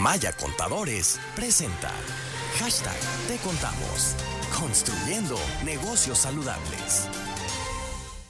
Maya Contadores presenta hashtag Te Contamos, construyendo negocios saludables.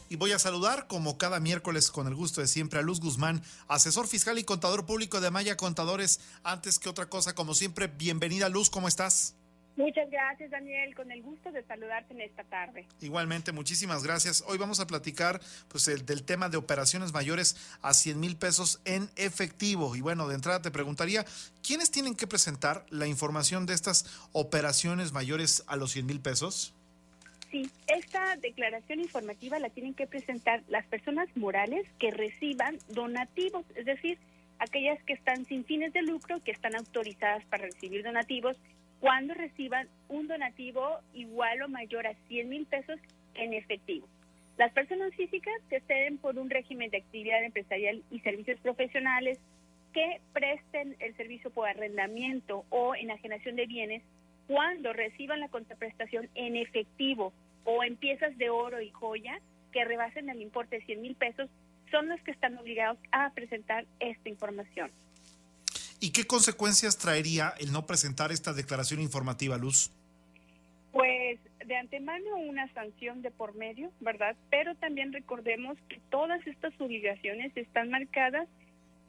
Y voy a saludar, como cada miércoles, con el gusto de siempre, a Luz Guzmán, asesor fiscal y contador público de Maya Contadores. Antes que otra cosa, como siempre, bienvenida Luz, ¿cómo estás? Muchas gracias, Daniel. Con el gusto de saludarte en esta tarde. Igualmente, muchísimas gracias. Hoy vamos a platicar pues, el, del tema de operaciones mayores a 100 mil pesos en efectivo. Y bueno, de entrada te preguntaría, ¿quiénes tienen que presentar la información de estas operaciones mayores a los 100 mil pesos? Sí, esta declaración informativa la tienen que presentar las personas morales que reciban donativos, es decir, aquellas que están sin fines de lucro, que están autorizadas para recibir donativos cuando reciban un donativo igual o mayor a 100 mil pesos en efectivo. Las personas físicas que estén por un régimen de actividad empresarial y servicios profesionales que presten el servicio por arrendamiento o enajenación de bienes cuando reciban la contraprestación en efectivo o en piezas de oro y joya que rebasen el importe de 100 mil pesos son los que están obligados a presentar esta información. ¿Y qué consecuencias traería el no presentar esta declaración informativa, Luz? Pues de antemano una sanción de por medio, ¿verdad? Pero también recordemos que todas estas obligaciones están marcadas,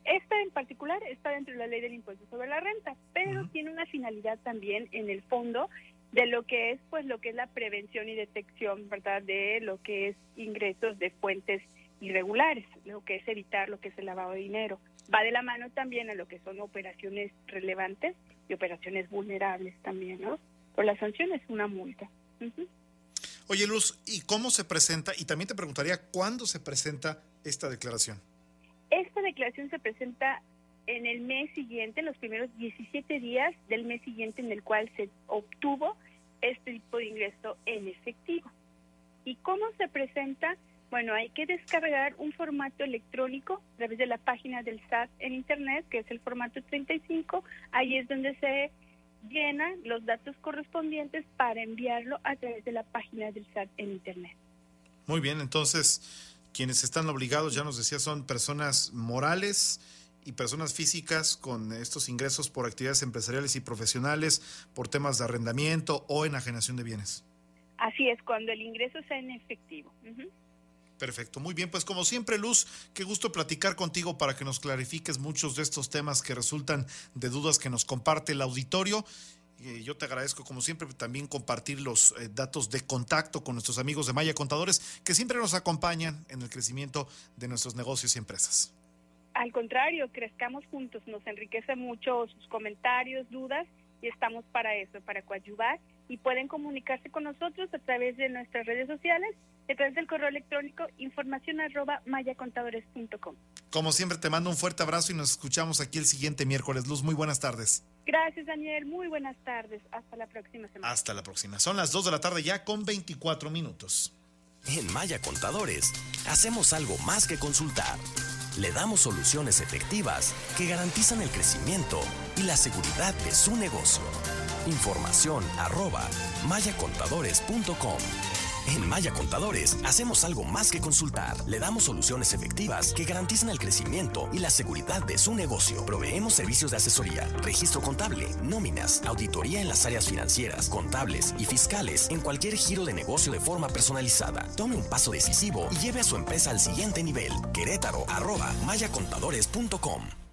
esta en particular está dentro de la ley del impuesto sobre la renta, pero tiene una finalidad también en el fondo de lo que es pues lo que es la prevención y detección, ¿verdad? De lo que es ingresos de fuentes irregulares, lo que es evitar lo que es el lavado de dinero. Va de la mano también a lo que son operaciones relevantes y operaciones vulnerables también, ¿no? Por la sanción es una multa. Oye, Luz, ¿y cómo se presenta? Y también te preguntaría, ¿cuándo se presenta esta declaración? Esta declaración se presenta en el mes siguiente, en los primeros 17 días del mes siguiente en el cual se obtuvo este tipo de ingreso en efectivo. ¿Y cómo se presenta? Bueno, hay que descargar un formato electrónico a través de la página del SAT en Internet, que es el formato 35. Ahí es donde se llenan los datos correspondientes para enviarlo a través de la página del SAT en Internet. Muy bien, entonces quienes están obligados, ya nos decía, son personas morales y personas físicas con estos ingresos por actividades empresariales y profesionales, por temas de arrendamiento o enajenación de bienes. Así es, cuando el ingreso sea en efectivo. Perfecto, muy bien, pues como siempre Luz, qué gusto platicar contigo para que nos clarifiques muchos de estos temas que resultan de dudas que nos comparte el auditorio. Eh, yo te agradezco como siempre también compartir los eh, datos de contacto con nuestros amigos de Maya Contadores que siempre nos acompañan en el crecimiento de nuestros negocios y empresas. Al contrario, crezcamos juntos, nos enriquece mucho sus comentarios, dudas y estamos para eso, para coadyuvar y pueden comunicarse con nosotros a través de nuestras redes sociales, a través del correo electrónico información arroba mayacontadores.com. Como siempre te mando un fuerte abrazo y nos escuchamos aquí el siguiente miércoles. Luz, muy buenas tardes. Gracias Daniel, muy buenas tardes. Hasta la próxima semana. Hasta la próxima. Son las 2 de la tarde ya con 24 minutos. En Maya Contadores hacemos algo más que consultar. Le damos soluciones efectivas que garantizan el crecimiento y la seguridad de su negocio. Información arroba mayacontadores.com. En Maya Contadores hacemos algo más que consultar. Le damos soluciones efectivas que garantizan el crecimiento y la seguridad de su negocio. Proveemos servicios de asesoría, registro contable, nóminas, auditoría en las áreas financieras, contables y fiscales en cualquier giro de negocio de forma personalizada. Tome un paso decisivo y lleve a su empresa al siguiente nivel. Querétaro arroba mayacontadores.com.